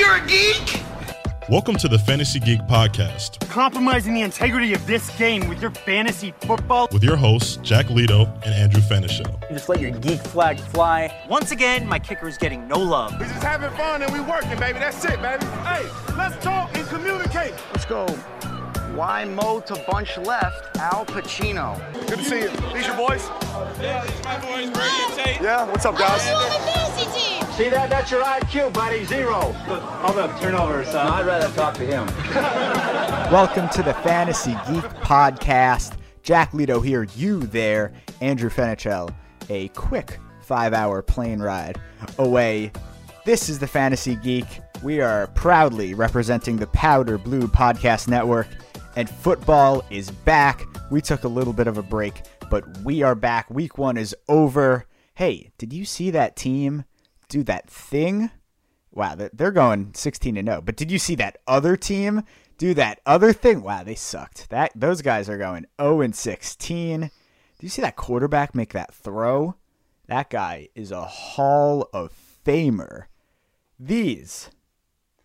you're a geek? Welcome to the Fantasy Geek Podcast Compromising the integrity of this game with your fantasy football. with your hosts, Jack Lido and Andrew Fenichel. Just let your geek flag fly. Once again, my kicker is getting no love. We're just having fun and we're working, baby. That's it, baby. Hey, let's talk and communicate. Let's go. Why Mo to bunch left? Al Pacino. Good to see you. These your boys? Yeah, these my boys, Brady and Tate. Yeah. What's up, guys? Oh, on the fantasy team. See that? That's your IQ, buddy. Zero. Hold up, turnovers. Uh, I'd rather talk to him. Welcome to the Fantasy Geek Podcast. Jack Lido here, you there, Andrew Fenichel. A quick five hour plane ride away. This is the Fantasy Geek. We are proudly representing the Powder Blue Podcast Network, and football is back. We took a little bit of a break, but we are back. Week one is over. Hey, did you see that team do that thing? Wow, they're- going 16 and 0. But did you see that other team do that other thing? Wow, they sucked. That those guys are going 0 and 16. Did you see that quarterback make that throw? That guy is a Hall of Famer. These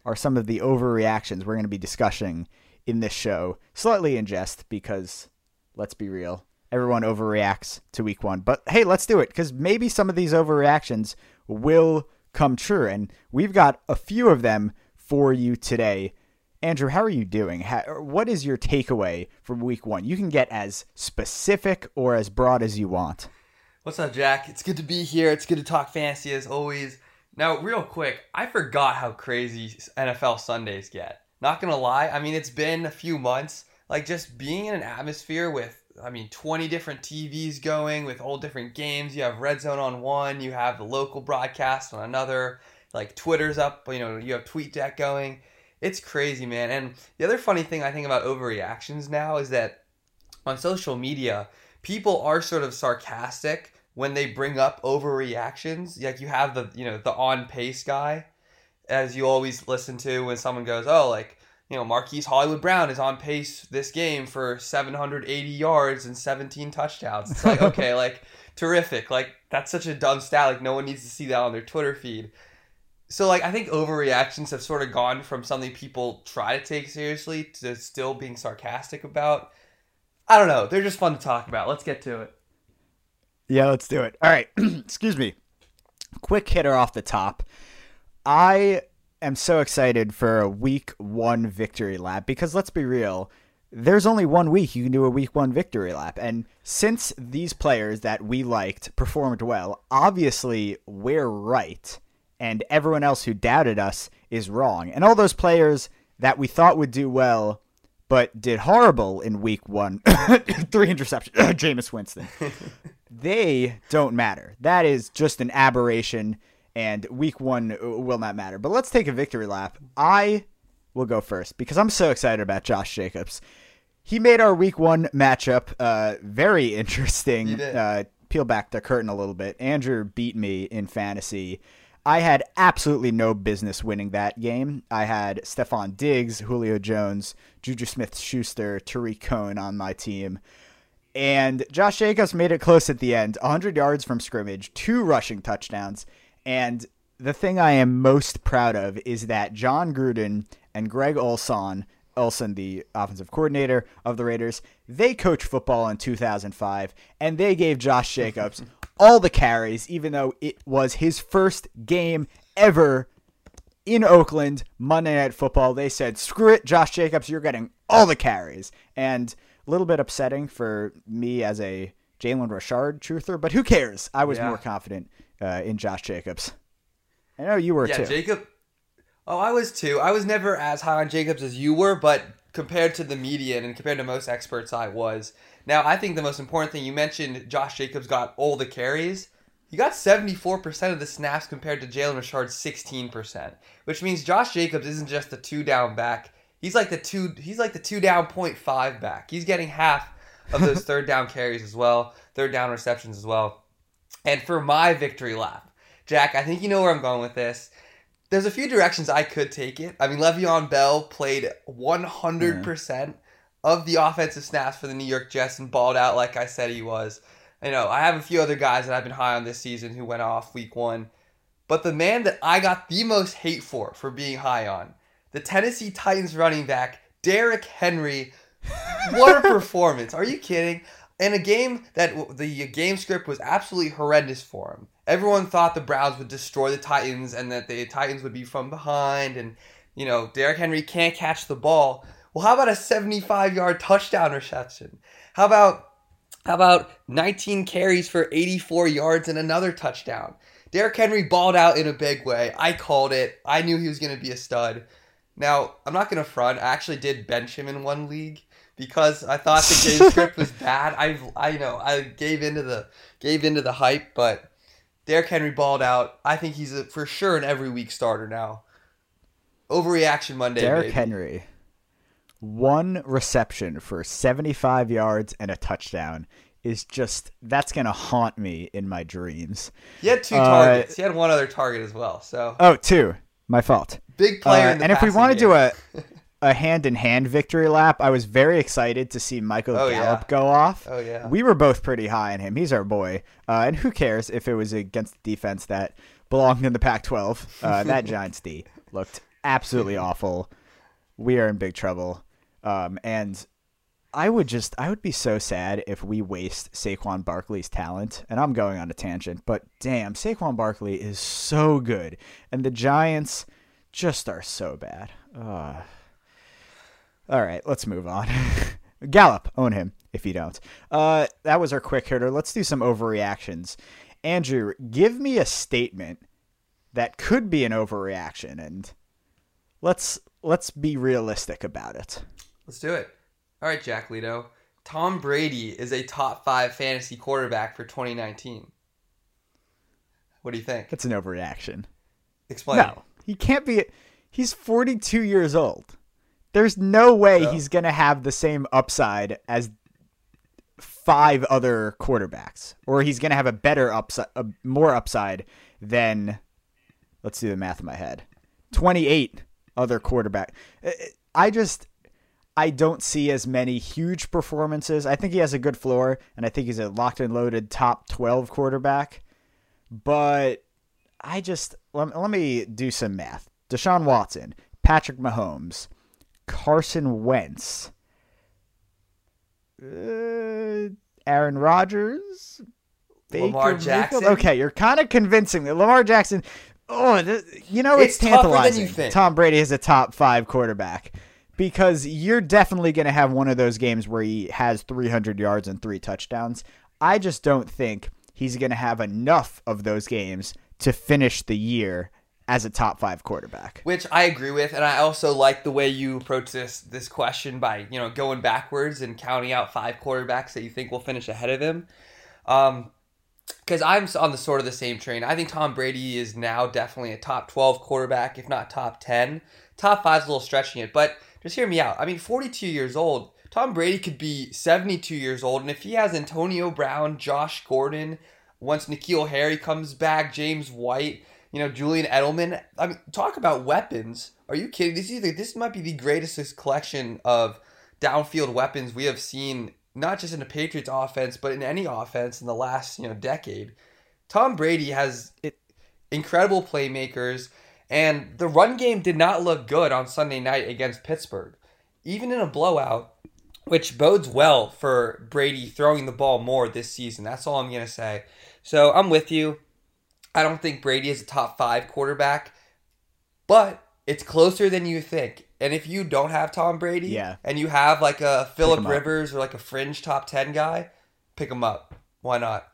are some of the overreactions we're going to be discussing in this show, slightly in jest because let's be real, everyone overreacts to week 1. But hey, let's do it cuz maybe some of these overreactions will come true and we've got a few of them for you today. Andrew, how are you doing? How, what is your takeaway from week 1? You can get as specific or as broad as you want. What's up, Jack? It's good to be here. It's good to talk fantasy as always. Now, real quick, I forgot how crazy NFL Sundays get. Not gonna lie, I mean, it's been a few months. Like, just being in an atmosphere with, I mean, 20 different TVs going with all different games. You have Red Zone on one, you have the local broadcast on another, like, Twitter's up, you know, you have TweetDeck going. It's crazy, man. And the other funny thing I think about overreactions now is that on social media, people are sort of sarcastic when they bring up overreactions. Like you have the you know the on pace guy, as you always listen to when someone goes, oh like you know Marquise Hollywood Brown is on pace this game for 780 yards and 17 touchdowns. It's like okay, like terrific. Like that's such a dumb stat. Like no one needs to see that on their Twitter feed. So like I think overreactions have sort of gone from something people try to take seriously to still being sarcastic about. I don't know. They're just fun to talk about. Let's get to it. Yeah, let's do it. All right. Excuse me. Quick hitter off the top. I am so excited for a week one victory lap because let's be real, there's only one week you can do a week one victory lap. And since these players that we liked performed well, obviously we're right. And everyone else who doubted us is wrong. And all those players that we thought would do well but did horrible in week one, three interceptions, Jameis Winston they don't matter. That is just an aberration, and week one will not matter. But let's take a victory lap. I will go first because I'm so excited about Josh Jacobs. He made our week one matchup uh, very interesting. Uh, peel back the curtain a little bit. Andrew beat me in fantasy. I had absolutely no business winning that game. I had Stefon Diggs, Julio Jones, Juju Smith Schuster, Tarik Cohen on my team. And Josh Jacobs made it close at the end 100 yards from scrimmage, two rushing touchdowns. And the thing I am most proud of is that Jon Gruden and Greg Olson, Olson, the offensive coordinator of the Raiders, they coached football in 2005, and they gave Josh Jacobs all the carries, even though it was his first game ever in Oakland, Monday Night Football. They said, screw it, Josh Jacobs, you're getting all the carries. And a little bit upsetting for me as a Jalen Richard truther, but who cares? I was Yeah. more confident uh, in Josh Jacobs. I know you were Yeah, too. Jacob. Oh, I was too. I was never as high on Jacobs as you were, but compared to the median and compared to most experts, I was. Now, I think the most important thing you mentioned, Josh Jacobs got all the carries. He got 74% of the snaps compared to Jalen Richard's 16%, which means Josh Jacobs isn't just the two down back. He's like the two he's like the two down point five back. He's getting half of those third down carries as well, third down receptions as well. And for my victory lap, Jack, I think you know where I'm going with this. There's a few directions I could take it. I mean, Le'Veon Bell played 100% of the offensive snaps for the New York Jets and balled out like I said he was. You know, I have a few other guys that I've been high on this season who went off week one. But the man that I got the most hate for for being high on, the Tennessee Titans running back Derrick Henry. What a performance! Are you kidding? In a game that the game script was absolutely horrendous for him. Everyone thought the Browns would destroy the Titans and that the Titans would be from behind and you know, Derrick Henry can't catch the ball. Well, how about a 75 yard touchdown reception? How about how about 19 carries for 84 yards and another touchdown? Derrick Henry balled out in a big way. I called it. I knew he was going to be a stud. Now, I'm not going to front. I actually did bench him in one league because I thought the game script was bad. I I know I gave into the gave into the hype, but Derrick Henry balled out. I think he's a, for sure an every week starter now. Overreaction Monday. Derrick. Henry, one reception for 75 yards and a touchdown is just that's gonna haunt me in my dreams. He had two Uh, targets. he had one other target as well. So Oh, two. My fault. big player. Uh, in the and if we want to do a a hand in hand victory lap, I was very excited to see Michael Oh, Gallup yeah. go off. Oh, yeah. We were both pretty high on him. He's our boy. Uh, and who cares if it was against the defense that belonged in the Pac-12? Uh, that Giants D looked absolutely awful. We are in big trouble. Um, and I would just I would be so sad if we waste Saquon Barkley's talent. And I'm going on a tangent, but damn, Saquon Barkley is so good. And the Giants just are so bad. Uh, all right, let's move on. Gallup, own him if you don't. Uh, that was our quick hitter. Let's do some overreactions. Andrew, give me a statement that could be an overreaction, and let's let's be realistic about it. Let's do it. All right, Jack Lido. Tom Brady is a top five fantasy quarterback for 2019. What do you think? It's an overreaction. Explain. No, he can't be. He's 42 years old. There's no way No. he's gonna have the same upside as five other quarterbacks, or he's gonna have a better upside, a more upside than. Let's do the math in my head. 28 other quarterback. I- I just. I don't see as many huge performances. I think he has a good floor, and I think he's a locked and loaded top 12 quarterback. But I just let, let me do some math. Deshaun Watson, Patrick Mahomes, Carson Wentz, uh, Aaron Rodgers, Baker Lamar Mayfield? Jackson? Okay, you're kind of convincing me. Lamar Jackson. Oh, th- you know it's, It's tantalizing. you think. Tom Brady is a top five quarterback because you're definitely going to have one of those games where he has 300 yards and three touchdowns. I just don't think he's going to have enough of those games to finish the year as a top five quarterback. Which I agree with, and I also like the way you approach this this question by you know going backwards and counting out five quarterbacks that you think will finish ahead of him. Um, because I'm on the sort of the same train. I think Tom Brady is now definitely a top 12 quarterback, if not top 10. Top five's a little stretching it, but just hear me out. I mean, 42 years old. Tom Brady could be 72 years old, and if he has Antonio Brown, Josh Gordon, once N'Keal Harry comes back, James White, you know, Julian Edelman. I mean, talk about weapons. Are you kidding? This is either, this might be the greatest collection of downfield weapons we have seen, not just in the Patriots offense, but in any offense in the last, you know, decade. Tom Brady has incredible playmakers, and the run game did not look good on Sunday night against Pittsburgh. Even in a blowout, which bodes well for Brady throwing the ball more this season. That's all I'm going to say. So I'm with you. I don't think Brady is a top five quarterback, but it's closer than you think. And if you don't have Tom Brady, Yeah. and you have like a Philip him up. Rivers or like a fringe top ten guy, pick him up. Why not?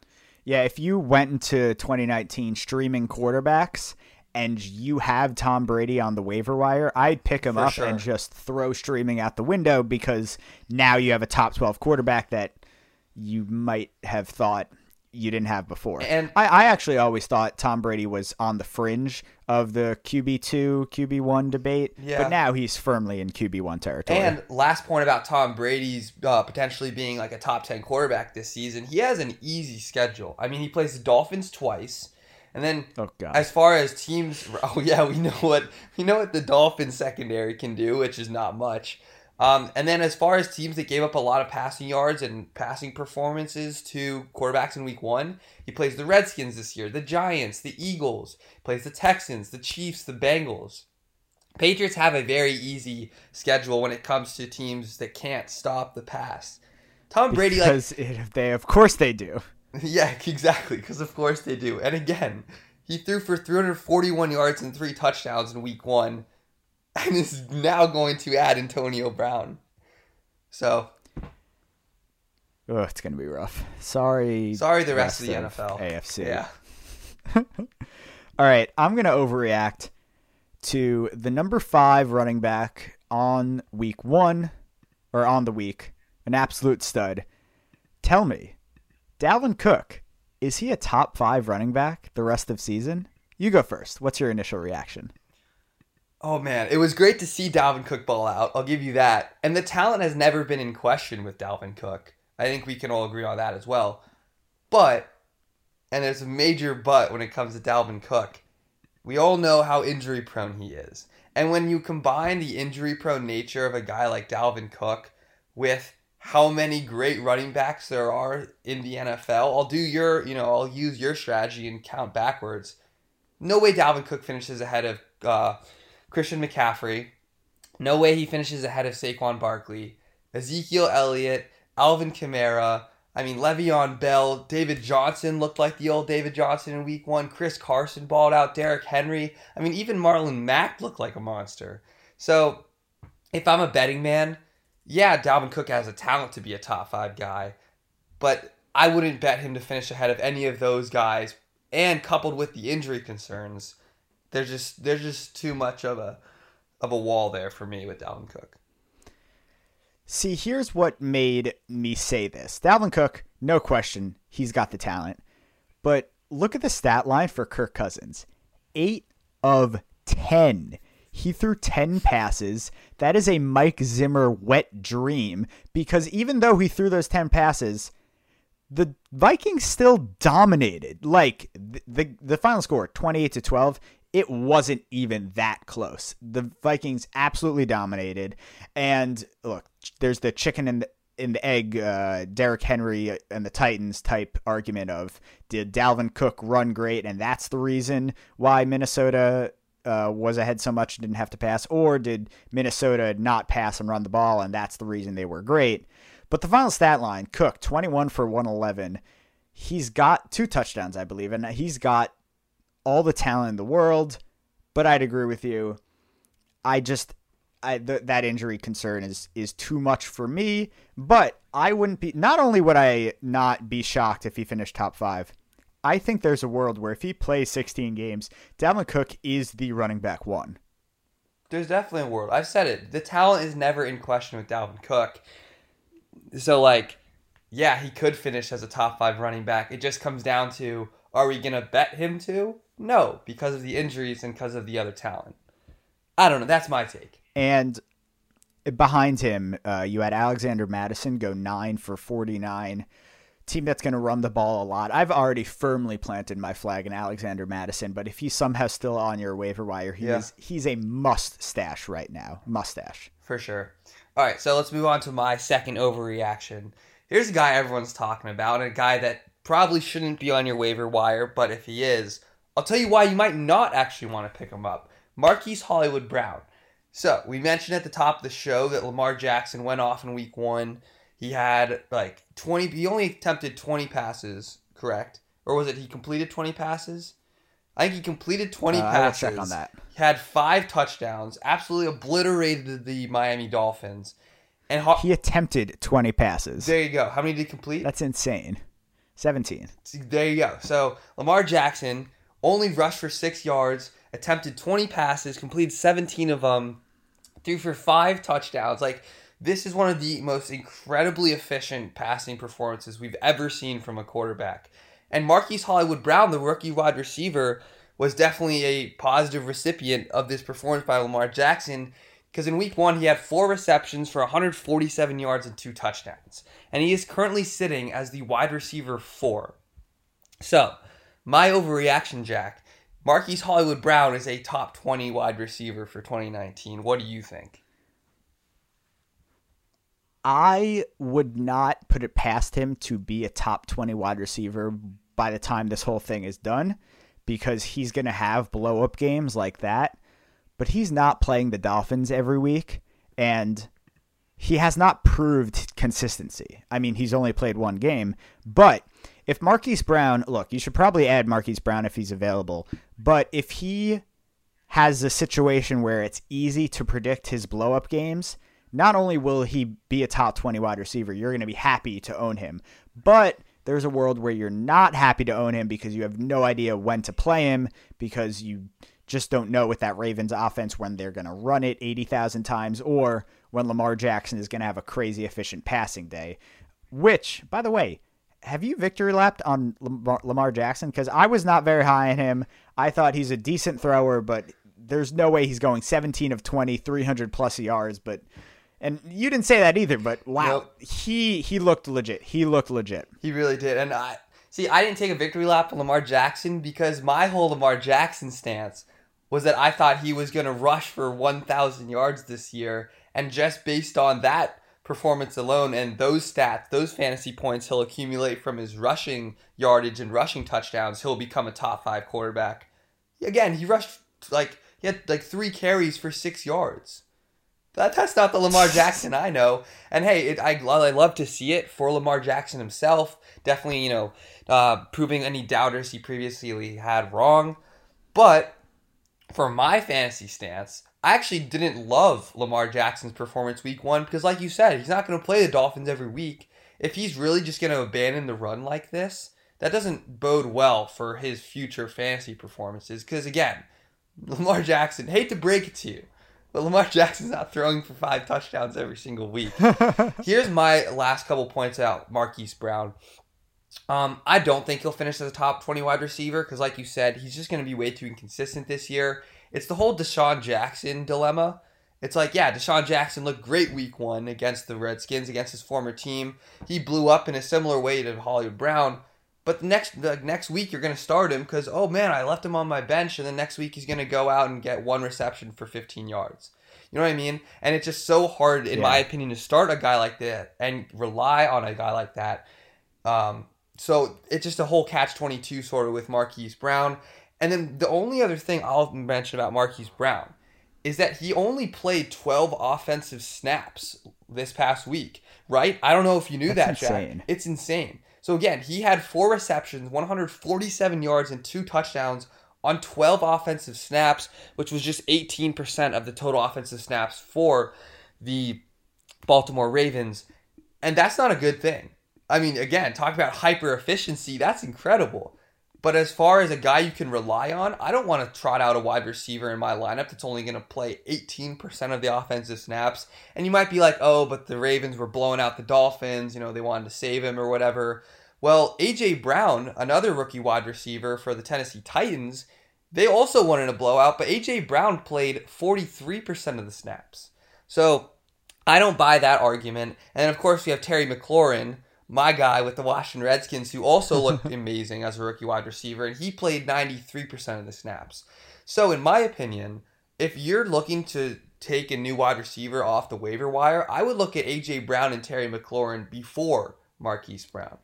Yeah, if you went into 2019 streaming quarterbacks and you have Tom Brady on the waiver wire, I'd pick him For up sure. and just throw streaming out the window because now you have a top 12 quarterback that you might have thought you didn't have before. And- I, I actually always thought Tom Brady was on the fringe of the QB2, QB1 debate, Yeah. but now he's firmly in QB1 territory. And last point about Tom Brady's uh, potentially being like a top 10 quarterback this season, he has an easy schedule. I mean, he plays the Dolphins twice. And then Oh, God. as far as teams, oh yeah, we know what we know what the Dolphins secondary can do, which is not much. Um, and then as far as teams that gave up a lot of passing yards and passing performances to quarterbacks in week one, he plays the Redskins this year, the Giants, the Eagles, plays the Texans, the Chiefs, the Bengals. Patriots have a very easy schedule when it comes to teams that can't stop the pass. Tom Brady, because like, it, they, of course, they do. yeah, exactly, because of course they do. And again, he threw for 341 yards and three touchdowns in week one and is now going to add Antonio Brown. So, oh, it's gonna be rough. Sorry, sorry, the rest, rest of the NFL, AFC. Yeah. All right, I'm gonna overreact to the number five running back on week one, or on the week, an absolute stud. Tell me, Dalvin Cook, is he a top five running back the rest of season? You go first. What's your initial reaction? Oh man, it was great to see Dalvin Cook ball out. I'll give you that. And the talent has never been in question with Dalvin Cook. I think we can all agree on that as well. But, and there's a major but when it comes to Dalvin Cook, we all know how injury prone he is. And when you combine the injury prone nature of a guy like Dalvin Cook with how many great running backs there are in the NFL, I'll do your, you know, I'll use your strategy and count backwards. No way Dalvin Cook finishes ahead of uh, Christian McCaffrey. No way he finishes ahead of Saquon Barkley, Ezekiel Elliott, Alvin Kamara. I mean, Le'Veon Bell, David Johnson looked like the old David Johnson in week one. Chris Carson balled out. Derrick Henry. I mean, even Marlon Mack looked like a monster. So, if I'm a betting man, yeah, Dalvin Cook has a talent to be a top five guy, but I wouldn't bet him to finish ahead of any of those guys. And coupled with the injury concerns, there's just there's just too much of a of a wall there for me with Dalvin Cook. See, here's what made me say this. Dalvin Cook, no question, he's got the talent. But look at the stat line for Kirk Cousins. 8 of 10. He threw 10 passes. That is a Mike Zimmer wet dream because even though he threw those 10 passes, the Vikings still dominated. Like the the, the final score, 28 to 12, it wasn't even that close. The Vikings absolutely dominated. And look, there's the chicken and the in the egg, uh, Derrick Henry and the Titans type argument of did Dalvin Cook run great, and that's the reason why Minnesota uh, was ahead so much and didn't have to pass, or did Minnesota not pass and run the ball, and that's the reason they were great? But the final stat line: Cook, twenty-one for one eleven. He's got two touchdowns, I believe, and he's got all the talent in the world, but I'd agree with you. I just I th- that injury concern is is too much for me, but I wouldn't be not only would I not be shocked if he finished top 5. I think there's a world where if he plays 16 games, Dalvin Cook is the running back 1. There's definitely a world. I've said it. The talent is never in question with Dalvin Cook. So like yeah, he could finish as a top 5 running back. It just comes down to are we to bet him to? No, because of the injuries and because of the other talent. I don't know. That's my take. And behind him, uh, you had Alexander Mattison go nine for 49. Team that's going to run the ball a lot. I've already firmly planted my flag in Alexander Mattison, but if he's somehow still on your waiver wire, he Yeah. is, he's a must stash right now. Mustache. For sure. All right, so let's move on to my second overreaction. Here's a guy everyone's talking about, and a guy that probably shouldn't be on your waiver wire, but if he is, I'll tell you why you might not actually want to pick him up. Marquise Hollywood Brown. So, we mentioned at the top of the show that Lamar Jackson went off in week one. He had like 20, he only attempted 20 passes, correct? Or was it he completed 20 passes? I think he completed 20 Uh, I passes. check on that. He had five touchdowns, absolutely obliterated the Miami Dolphins. And Ho- He attempted 20 passes. there you go. How many did he complete? That's insane. 17. There you go. So Lamar Jackson only rushed for six yards, attempted 20 passes, completed 17 of them, threw for five touchdowns. Like, this is one of the most incredibly efficient passing performances we've ever seen from a quarterback. And Marquise Hollywood Brown, the rookie wide receiver, was definitely a positive recipient of this performance by Lamar Jackson because in week one he had four receptions for 147 yards and two touchdowns. And he is currently sitting as the wide receiver four. So, my overreaction, Jack. Marquise Hollywood Brown is a top 20 wide receiver for 2019. What do you think? I would not put it past him to be a top 20 wide receiver by the time this whole thing is done because he's going to have blow up games like that. But he's not playing the Dolphins every week, and he has not proved consistency. I mean, he's only played one game, but if Marquise Brown, look, you should probably add Marquise Brown if he's available, but if he has a situation where it's easy to predict his blow up games, not only will he be a top 20 wide receiver, you're going to be happy to own him, but there's a world where you're not happy to own him because you have no idea when to play him because you just don't know with that Ravens offense when they're going to run it 80,000 times or when Lamar Jackson is going to have a crazy efficient passing day. Which, by the way, have you victory lapped on Lamar, Lamar Jackson? Because I was not very high on him. I thought he's a decent thrower, but there's no way he's going 17 of 20, 300 plus yards. But and you didn't say that either. But wow, Nope. he he looked legit. He looked legit. He really did. And I see I didn't take a victory lap on Lamar Jackson because my whole Lamar Jackson stance was that I thought he was going to rush for 1000 yards this year and just based on that performance alone and those stats, those fantasy points he'll accumulate from his rushing yardage and rushing touchdowns, he'll become a top 5 quarterback. Again, he rushed like he had like 3 carries for 6 yards. That, that's not the Lamar Jackson I know. And hey, it, I, I love to see it for Lamar Jackson himself. Definitely, you know, uh, proving any doubters he previously had wrong. But for my fantasy stance, I actually didn't love Lamar Jackson's performance week one because, like you said, he's not going to play the Dolphins every week. If he's really just going to abandon the run like this, that doesn't bode well for his future fantasy performances. Because again, Lamar Jackson, hate to break it to you, but Lamar Jackson's not throwing for five touchdowns every single week. Here's my last couple points out Marquise Brown. Um, I don't think he'll finish as a top 20 wide receiver because, like you said, he's just going to be way too inconsistent this year. It's the whole DeSean Jackson dilemma. It's like, yeah, DeSean Jackson looked great week one against the Redskins, against his former team. He blew up in a similar way to Hollywood Brown. But the next the next week you're going to start him because oh man I left him on my bench and then next week he's going to go out and get one reception for 15 yards. You know what I mean? And it's just so hard in Yeah. my opinion to start a guy like that and rely on a guy like that. Um, so it's just a whole catch 22 sort of with Marquise Brown. And then the only other thing I'll mention about Marquise Brown is that he only played 12 offensive snaps this past week, right? I don't know if you knew That's that, insane. Jack. It's insane. So again, he had four receptions, 147 yards, and two touchdowns on 12 offensive snaps, which was just 18% of the total offensive snaps for the Baltimore Ravens. And that's not a good thing. I mean, again, talk about hyper efficiency. That's incredible. But as far as a guy you can rely on, I don't want to trot out a wide receiver in my lineup that's only going to play 18% of the offensive snaps. And you might be like, oh, but the Ravens were blowing out the Dolphins. You know, they wanted to save him or whatever. Well, A.J. Brown, another rookie wide receiver for the Tennessee Titans, they also wanted a blowout, but A.J. Brown played 43% of the snaps. So I don't buy that argument. And of course, we have Terry McLaurin, my guy with the Washington Redskins, who also looked amazing as a rookie wide receiver, and he played 93% of the snaps. So, in my opinion, if you're looking to take a new wide receiver off the waiver wire, I would look at A.J. Brown and Terry McLaurin before Marquise Brown.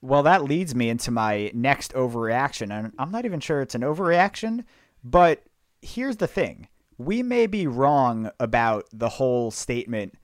Well, that leads me into my next overreaction. And I'm not even sure it's an overreaction, but here's the thing. We may be wrong about the whole statement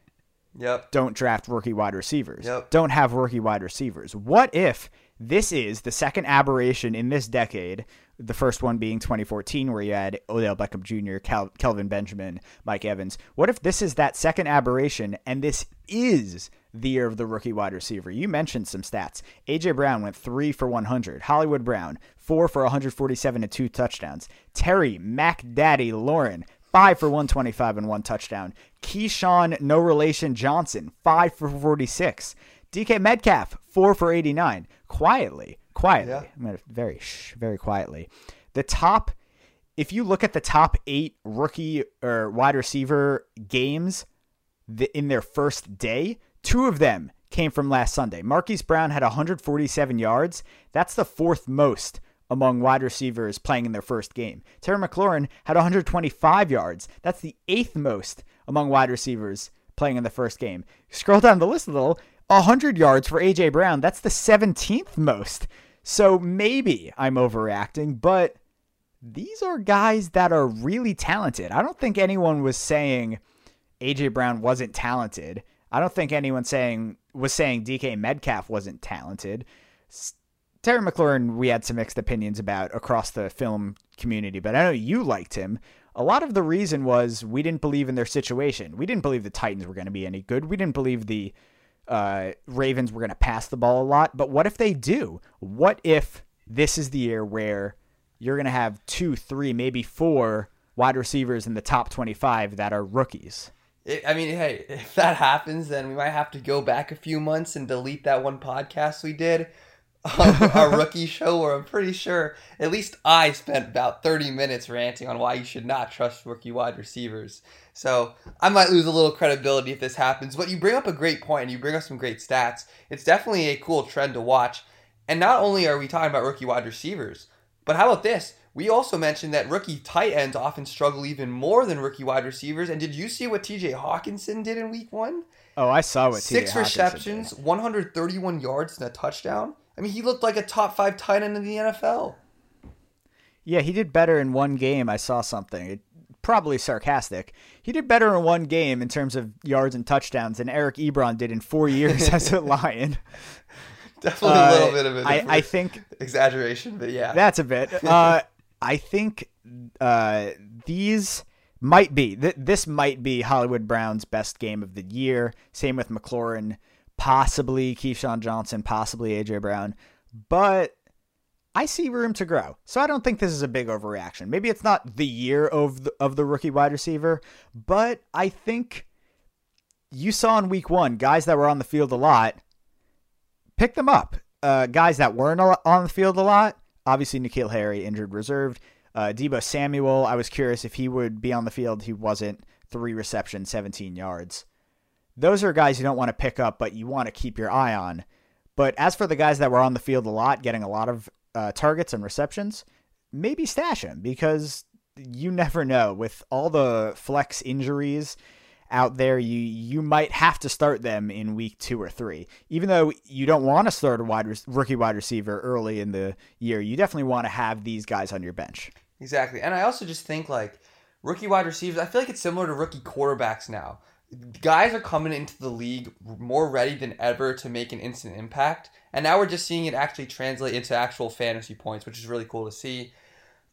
Yep. don't draft rookie wide receivers. Yep. Don't have rookie wide receivers. What if this is the second aberration in this decade? The first one being 2014, where you had Odell Beckham Jr., Cal- Kelvin Benjamin, Mike Evans. What if this is that second aberration and this is the year of the rookie wide receiver? You mentioned some stats. A.J. Brown went three for 100. Hollywood Brown, four for 147 and two touchdowns. Terry, Mac Daddy, Lauren, five for 125 and one touchdown. KeeSean, no relation Johnson, five for 46. DK Metcalf, four for 89. Quietly, quietly, Yeah. I'm gonna very, shh, very quietly. The top, if you look at the top eight rookie or wide receiver games th- in their first day, two of them came from last Sunday. Marquise Brown had 147 yards. That's the fourth most among wide receivers playing in their first game. Terry McLaurin had 125 yards. That's the eighth most among wide receivers playing in the first game. Scroll down the list a little 100 yards for A.J. Brown. That's the 17th most. So maybe I'm overreacting, but these are guys that are really talented. I don't think anyone was saying A.J. Brown wasn't talented. I don't think anyone saying was saying DK Metcalf wasn't talented. Terry McLaurin, we had some mixed opinions about across the film community, but I know you liked him. A lot of the reason was we didn't believe in their situation. We didn't believe the Titans were going to be any good. We didn't believe the uh, Ravens were going to pass the ball a lot. But what if they do? What if this is the year where you're going to have two, three, maybe four wide receivers in the top 25 that are rookies? I mean, hey, if that happens, then we might have to go back a few months and delete that one podcast we did our rookie show where I'm pretty sure at least I spent about 30 minutes ranting on why you should not trust rookie wide receivers. So I might lose a little credibility if this happens. But you bring up a great point and you bring up some great stats. It's definitely a cool trend to watch. And not only are we talking about rookie wide receivers, but how about this? We also mentioned that rookie tight ends often struggle even more than rookie wide receivers. And did you see what TJ Hockenson did in week one? Oh, I saw what Six receptions, 131 yards, and a touchdown. I mean, he looked like a top five tight end in the NFL. Yeah, he did better in one game. I saw something. It, probably sarcastic. He did better in one game in terms of yards and touchdowns than Eric Ebron did in four years as a Lion. Definitely uh, a little bit of it. I, I, think exaggeration, but yeah, that's a bit. Uh, I think uh, these might be th- this might be Hollywood Brown's best game of the year. Same with McLaurin possibly KeeSean Johnson, possibly AJ Brown, but I see room to grow. So I don't think this is a big overreaction. Maybe it's not the year of the, of the rookie wide receiver, but I think you saw in week one guys that were on the field a lot. Pick them up. Uh, guys that weren't on the field a lot. Obviously, N'Keal Harry injured reserved. Uh, Deebo Samuel, I was curious if he would be on the field. He wasn't. Three receptions, 17 yards those are guys you don't want to pick up, but you want to keep your eye on. But as for the guys that were on the field a lot, getting a lot of uh, targets and receptions, maybe stash him because you never know. With all the flex injuries out there, you you might have to start them in week two or three. Even though you don't want to start a wide rookie wide receiver early in the year, you definitely want to have these guys on your bench. Exactly, and I also just think like rookie wide receivers. I feel like it's similar to rookie quarterbacks now guys are coming into the league more ready than ever to make an instant impact. And now we're just seeing it actually translate into actual fantasy points, which is really cool to see.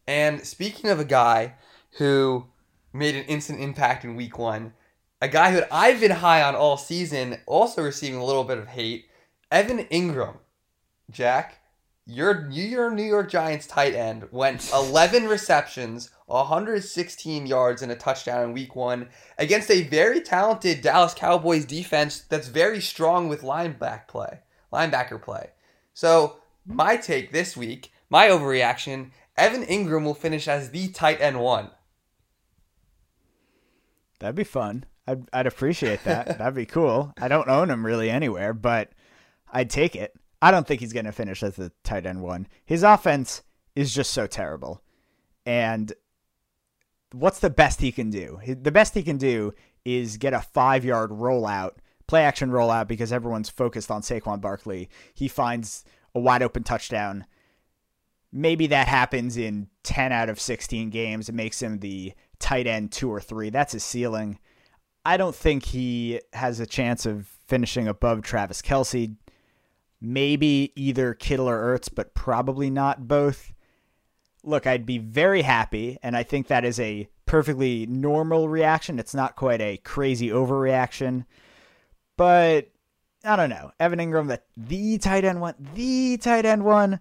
And speaking of a guy who made an instant impact in week one, a guy who I've been high on all season, also receiving a little bit of hate, Evan Engram. Jack, your your New York Giants tight end went 11 receptions, 116 yards and a touchdown in week 1 against a very talented Dallas Cowboys defense that's very strong with linebacker play. Linebacker play. So, my take this week, my overreaction, Evan Engram will finish as the tight end 1. That'd be fun. I'd I'd appreciate that. That'd be cool. I don't own him really anywhere, but I'd take it. I don't think he's going to finish as the tight end one. His offense is just so terrible. And what's the best he can do? The best he can do is get a five yard rollout, play action rollout, because everyone's focused on Saquon Barkley. He finds a wide open touchdown. Maybe that happens in 10 out of 16 games. It makes him the tight end two or three. That's his ceiling. I don't think he has a chance of finishing above Travis Kelce maybe either Kittle or Ertz, but probably not both. Look, I'd be very happy, and I think that is a perfectly normal reaction. It's not quite a crazy overreaction, but I don't know. Evan Engram, that the tight end one, the tight end one.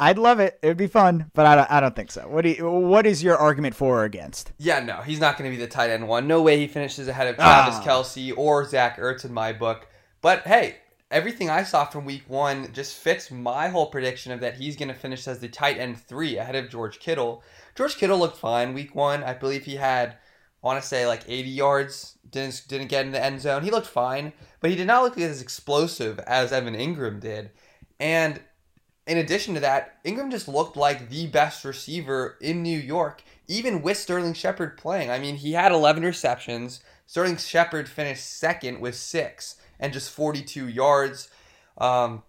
I'd love it. It would be fun, but I don't, I don't think so. What do you, what is your argument for or against? Yeah, no, he's not going to be the tight end one. No way he finishes ahead of Travis ah. Kelce or Zach Ertz in my book. But hey, everything I saw from week one just fits my whole prediction of that he's going to finish as the tight end three ahead of George Kittle. George Kittle looked fine week one. I believe he had, I want to say, like 80 yards. Didn't didn't get in the end zone. He looked fine, but he did not look as explosive as Evan Engram did. And in addition to that, Engram just looked like the best receiver in New York, even with Sterling Shepard playing. I mean, he had 11 receptions, Sterling Shepard finished second with six and just 42 yards. Um,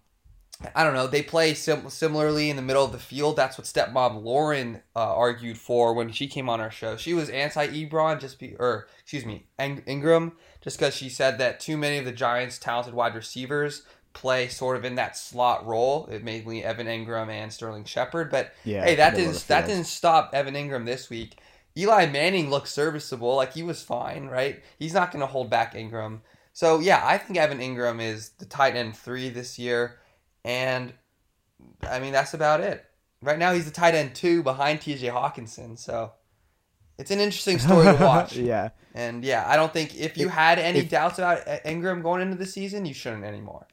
I don't know. They play sim- similarly in the middle of the field. That's what stepmom Lauren uh, argued for when she came on our show. She was anti Ebron just be, or excuse me, Ing- Engram, just because she said that too many of the Giants' talented wide receivers play sort of in that slot role. It mainly Evan Engram and Sterling Shepard. But Yeah, hey, that didn't that didn't stop Evan Engram this week. Eli Manning looked serviceable, like he was fine, right? He's not going to hold back Engram. So yeah, I think Evan Engram is the tight end three this year, and I mean that's about it. Right now he's the tight end two behind T.J. Hockenson, so it's an interesting story to watch. yeah. And yeah, I don't think if you had any if- doubts about Engram going into the season, you shouldn't anymore.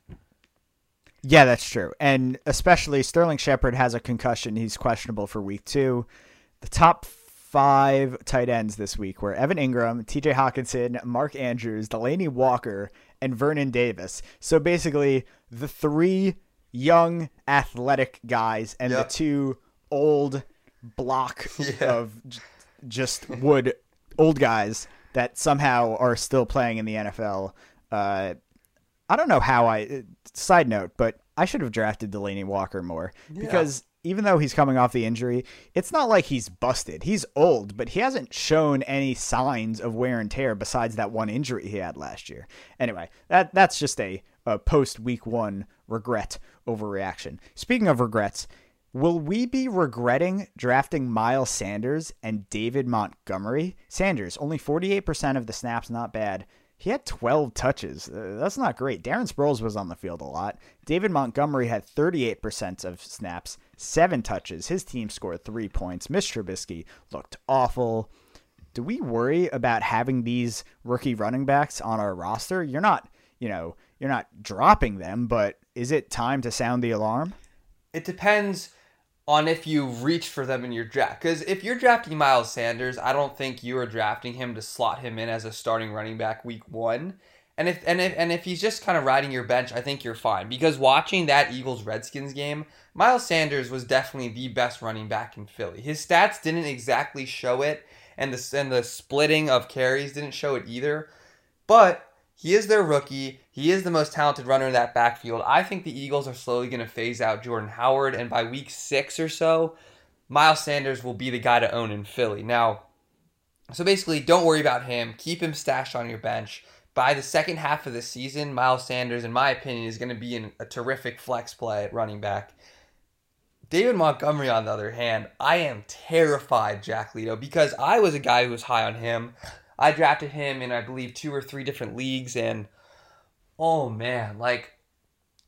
Yeah, that's true. And especially Sterling Shepard has a concussion. He's questionable for week two. The top five tight ends this week were Evan Engram, TJ Hockenson, Mark Andrews, Delanie Walker, and Vernon Davis. So basically, the three young athletic guys and Yep. the two old block Yeah. of just wood old guys that somehow are still playing in the NFL. Uh, I don't know how I. Side note, but I should have drafted Delanie Walker more because even though he's coming off the injury, it's not like he's busted. He's old, but he hasn't shown any signs of wear and tear besides that one injury he had last year. Anyway, that that's just a, a post week one regret overreaction. Speaking of regrets, will we be regretting drafting Miles Sanders and David Montgomery? Sanders only forty eight percent of the snaps, not bad. He had 12 touches. Uh, that's not great. Darren Sproles was on the field a lot. David Montgomery had 38% of snaps, seven touches. His team scored three points. Mitch Trubisky looked awful. Do we worry about having these rookie running backs on our roster? You're not, you know, you're not dropping them, but is it time to sound the alarm? It depends on if you reach for them in your draft. Because if you're drafting Miles Sanders, I don't think you are drafting him to slot him in as a starting running back week one. And if and if and if he's just kind of riding your bench, I think you're fine. Because watching that Eagles Redskins game, Miles Sanders was definitely the best running back in Philly. His stats didn't exactly show it, and the and the splitting of carries didn't show it either. But he is their rookie. He is the most talented runner in that backfield. I think the Eagles are slowly going to phase out Jordan Howard, and by week six or so, Miles Sanders will be the guy to own in Philly. Now, so basically, don't worry about him. Keep him stashed on your bench. By the second half of the season, Miles Sanders, in my opinion, is going to be in a terrific flex play at running back. David Montgomery, on the other hand, I am terrified, Jack Lido, because I was a guy who was high on him. I drafted him in, I believe, two or three different leagues, and oh man, like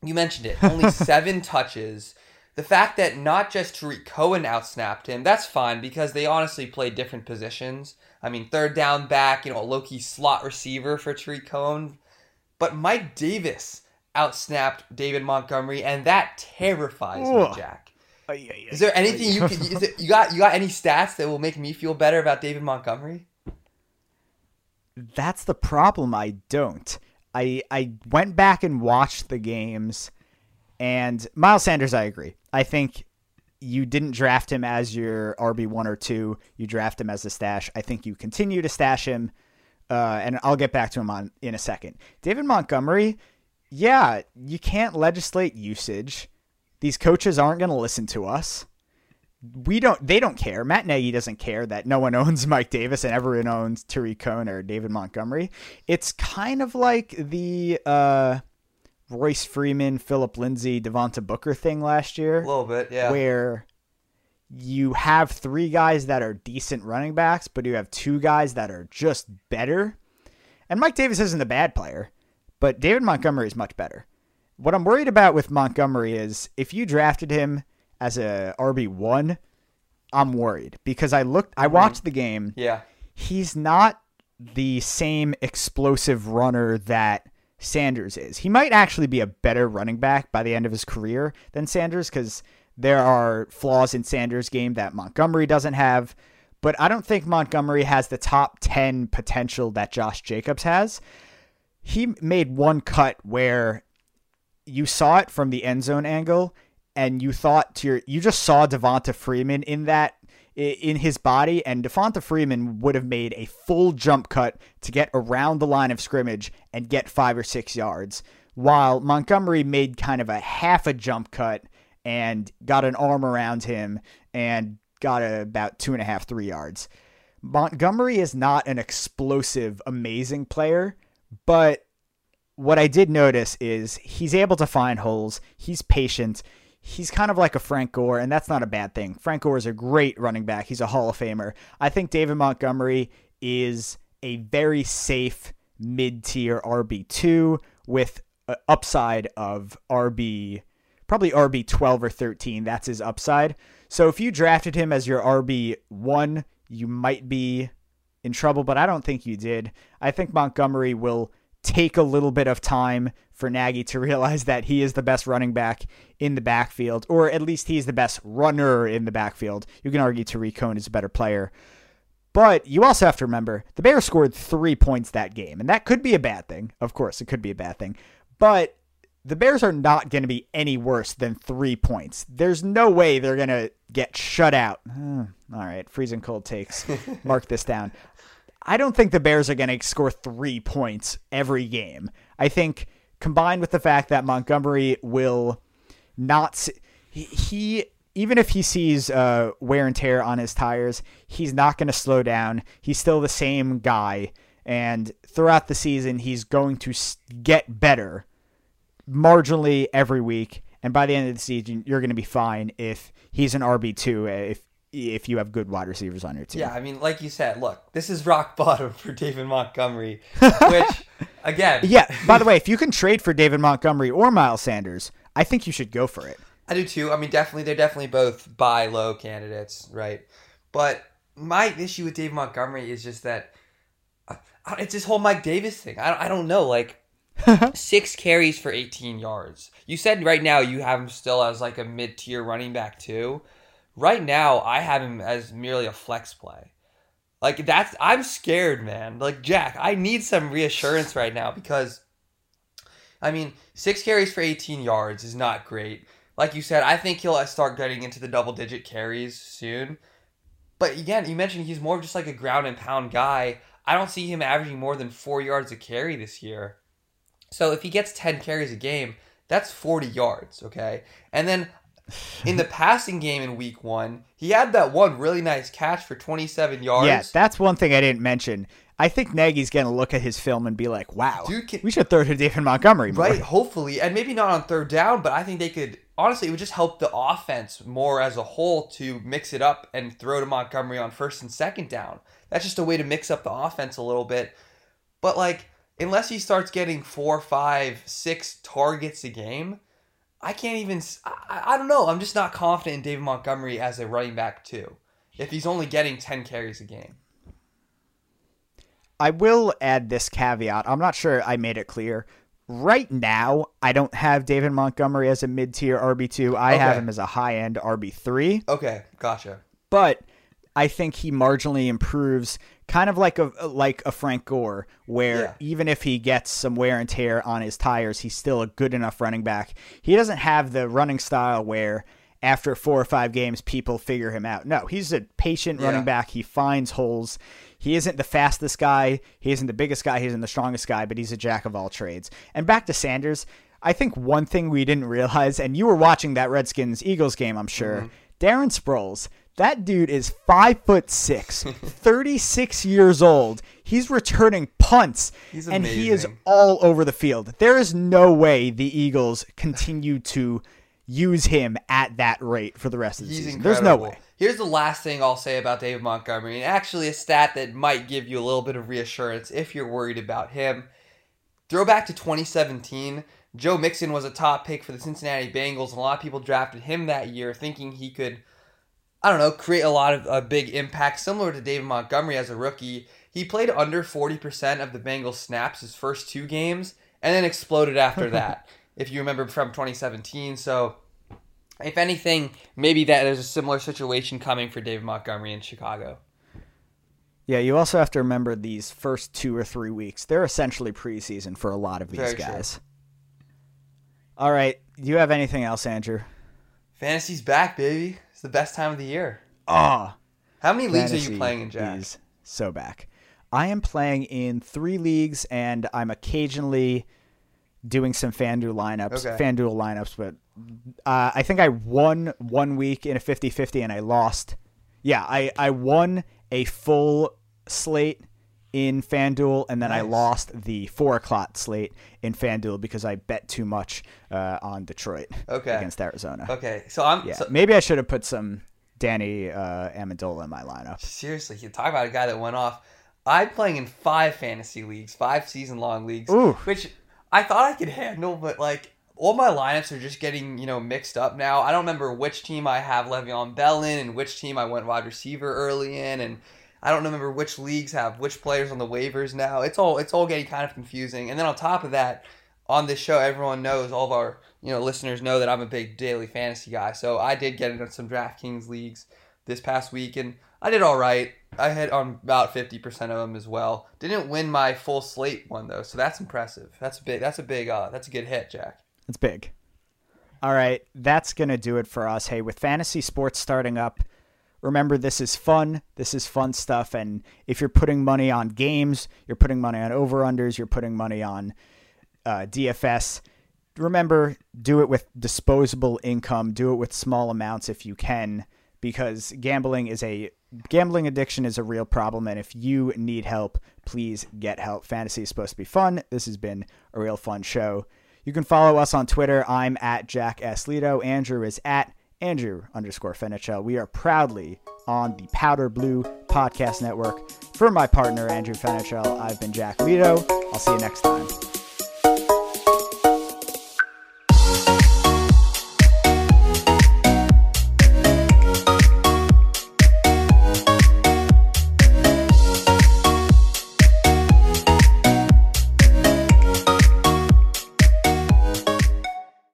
you mentioned it, only seven touches. The fact that not just Tarik Cohen outsnapped him, that's fine because they honestly play different positions. I mean, third down back, you know, a low key slot receiver for Tarik Cohen. But Mike Davis outsnapped David Montgomery, and that terrifies me. Jack. Is there anything you can is it, you got you got any stats that will make me feel better about David Montgomery? That's the problem. I don't. I I went back and watched the games, and Miles Sanders. I agree. I think you didn't draft him as your RB one or two. You draft him as a stash. I think you continue to stash him, uh, and I'll get back to him on in a second. David Montgomery. Yeah, you can't legislate usage. These coaches aren't going to listen to us we don't they don't care. Matt Nagy doesn't care that no one owns Mike Davis and everyone owns Tarik Cohen or David Montgomery. It's kind of like the uh, Royce Freeman, Phillip Lindsay, Devontae Booker thing last year. A little bit, yeah. Where you have three guys that are decent running backs, but you have two guys that are just better. And Mike Davis isn't a bad player, but David Montgomery is much better. What I'm worried about with Montgomery is if you drafted him as a RB one, I'm worried because I looked, I watched mm-hmm. the game. Yeah. He's not the same explosive runner that Sanders is. He might actually be a better running back by the end of his career than Sanders because there are flaws in Sanders' game that Montgomery doesn't have. But I don't think Montgomery has the top 10 potential that Josh Jacobs has. He made one cut where you saw it from the end zone angle and you thought to your you just saw Devonta Freeman in that in his body, and Devonta Freeman would have made a full jump cut to get around the line of scrimmage and get five or six yards, while Montgomery made kind of a half a jump cut and got an arm around him and got a, about two and a half, three yards. Montgomery is not an explosive, amazing player, but what I did notice is he's able to find holes. He's patient. He's kind of like a Frank Gore, and that's not a bad thing. Frank Gore is a great running back. He's a Hall of Famer. I think David Montgomery is a very safe mid tier RB2 with upside of RB, probably RB 12 or 13. That's his upside. So if you drafted him as your RB1, you might be in trouble, but I don't think you did. I think Montgomery will take a little bit of time for Nagy to realize that he is the best running back in the backfield, or at least he's the best runner in the backfield. You can argue Tarik Cohen is a better player. But you also have to remember the Bears scored three points that game, and that could be a bad thing. Of course, it could be a bad thing. But the Bears are not going to be any worse than three points. There's no way they're going to get shut out. all right, freezing cold takes. Mark this down. I don't think the Bears are going to score three points every game. I think combined with the fact that Montgomery will not, he, even if he sees uh, wear and tear on his tires, he's not going to slow down. He's still the same guy. And throughout the season, he's going to get better marginally every week. And by the end of the season, you're going to be fine if he's an RB2, if if you have good wide receivers on your team. Yeah, I mean, like you said, look, this is rock bottom for David Montgomery, which, again. yeah, by the way, if you can trade for David Montgomery or Miles Sanders, I think you should go for it. I do too. I mean, definitely, they're definitely both buy low candidates, right? But my issue with David Montgomery is just that uh, it's this whole Mike Davis thing. I, I don't know. Like, six carries for 18 yards. You said right now you have him still as like a mid tier running back, too. Right now, I have him as merely a flex play. Like that's I'm scared, man. Like Jack, I need some reassurance right now because I mean, 6 carries for 18 yards is not great. Like you said, I think he'll start getting into the double digit carries soon. But again, you mentioned he's more of just like a ground and pound guy. I don't see him averaging more than 4 yards a carry this year. So if he gets 10 carries a game, that's 40 yards, okay? And then in the passing game in week one, he had that one really nice catch for 27 yards. Yeah, that's one thing I didn't mention. I think Nagy's going to look at his film and be like, wow, Dude, can, we should throw to David Montgomery more. Right, hopefully. And maybe not on third down, but I think they could, honestly, it would just help the offense more as a whole to mix it up and throw to Montgomery on first and second down. That's just a way to mix up the offense a little bit. But, like, unless he starts getting four, five, six targets a game, I can't even. I, I don't know. I'm just not confident in David Montgomery as a running back too. If he's only getting ten carries a game. I will add this caveat. I'm not sure I made it clear. Right now, I don't have David Montgomery as a mid tier RB2. I okay. have him as a high end RB3. Okay, gotcha. But I think he marginally improves kind of like a like a Frank Gore, where yeah. even if he gets some wear and tear on his tires, he's still a good enough running back. He doesn't have the running style where after four or five games people figure him out. No, he's a patient running back. He finds holes. He isn't the fastest guy. He isn't the biggest guy. He isn't the strongest guy, but he's a jack of all trades. And back to Sanders. I think one thing we didn't realize, and you were watching that Redskins Eagles game, I'm sure. Mm-hmm. Darren Sproles that dude is five foot six, 36 years old. He's returning punts, and he is all over the field. There is no way the Eagles continue to use him at that rate for the rest of the He's season. Incredible. There's no way. Here's the last thing I'll say about David Montgomery, and actually a stat that might give you a little bit of reassurance if you're worried about him. Throwback to 2017. Joe Mixon was a top pick for the Cincinnati Bengals, and a lot of people drafted him that year thinking he could I don't know, create a lot of a big impact, similar to David Montgomery as a rookie. He played under 40% of the Bengals snaps his first two games and then exploded after that, if you remember from 2017. So, if anything, maybe that is a similar situation coming for David Montgomery in Chicago. Yeah, you also have to remember these first two or three weeks. They're essentially preseason for a lot of these Very guys. True. All right. Do you have anything else, Andrew? Fantasy's back, baby. It's the best time of the year. Ah. Oh, How many leagues are you playing in, Jack? is so back. I am playing in three leagues, and I'm occasionally doing some FanDuel lineups. Okay. FanDuel lineups, but uh, I think I won one week in a 50-50 and I lost. Yeah, I I won a full slate in FanDuel, and then I lost the four o'clock slate in FanDuel because I bet too much uh, on Detroit Okay. against Arizona. Okay, so I'm Yeah, so, maybe I should have put some Danny uh, Amendola in my lineup. seriously. You talk about a guy that went off. I'm playing in five fantasy leagues, five season long leagues, Ooh. which I thought I could handle, but like all my lineups are just getting you know mixed up now. I don't remember which team I have Le'Veon Bell in and which team I went wide receiver early in, and I don't remember which leagues have which players on the waivers now. It's all it's all getting kind of confusing. And then on top of that, on this show, everyone knows all of our you know listeners know that I'm a big daily fantasy guy. So I did get into some DraftKings leagues this past week, and I did all right. I hit on about fifty percent of them as well. Didn't win my full slate one though, so that's impressive. That's a big. That's a big. Uh, that's a good hit, Jack. It's big. All right, that's to do it for us. Hey, with fantasy sports starting up, remember this is fun. This is fun stuff. And if you're putting money on games, you're putting money on over unders, you're putting money on uh, DFS, remember do it with disposable income, do it with small amounts if you can, because gambling is a gambling addiction is a real problem and if you need help please get help fantasy is supposed to be fun this has been a real fun show you can follow us on twitter i'm at jack s Lido. andrew is at andrew underscore fenichel we are proudly on the powder blue podcast network. For my partner andrew fenichel i've been jack Lido. i'll see you next time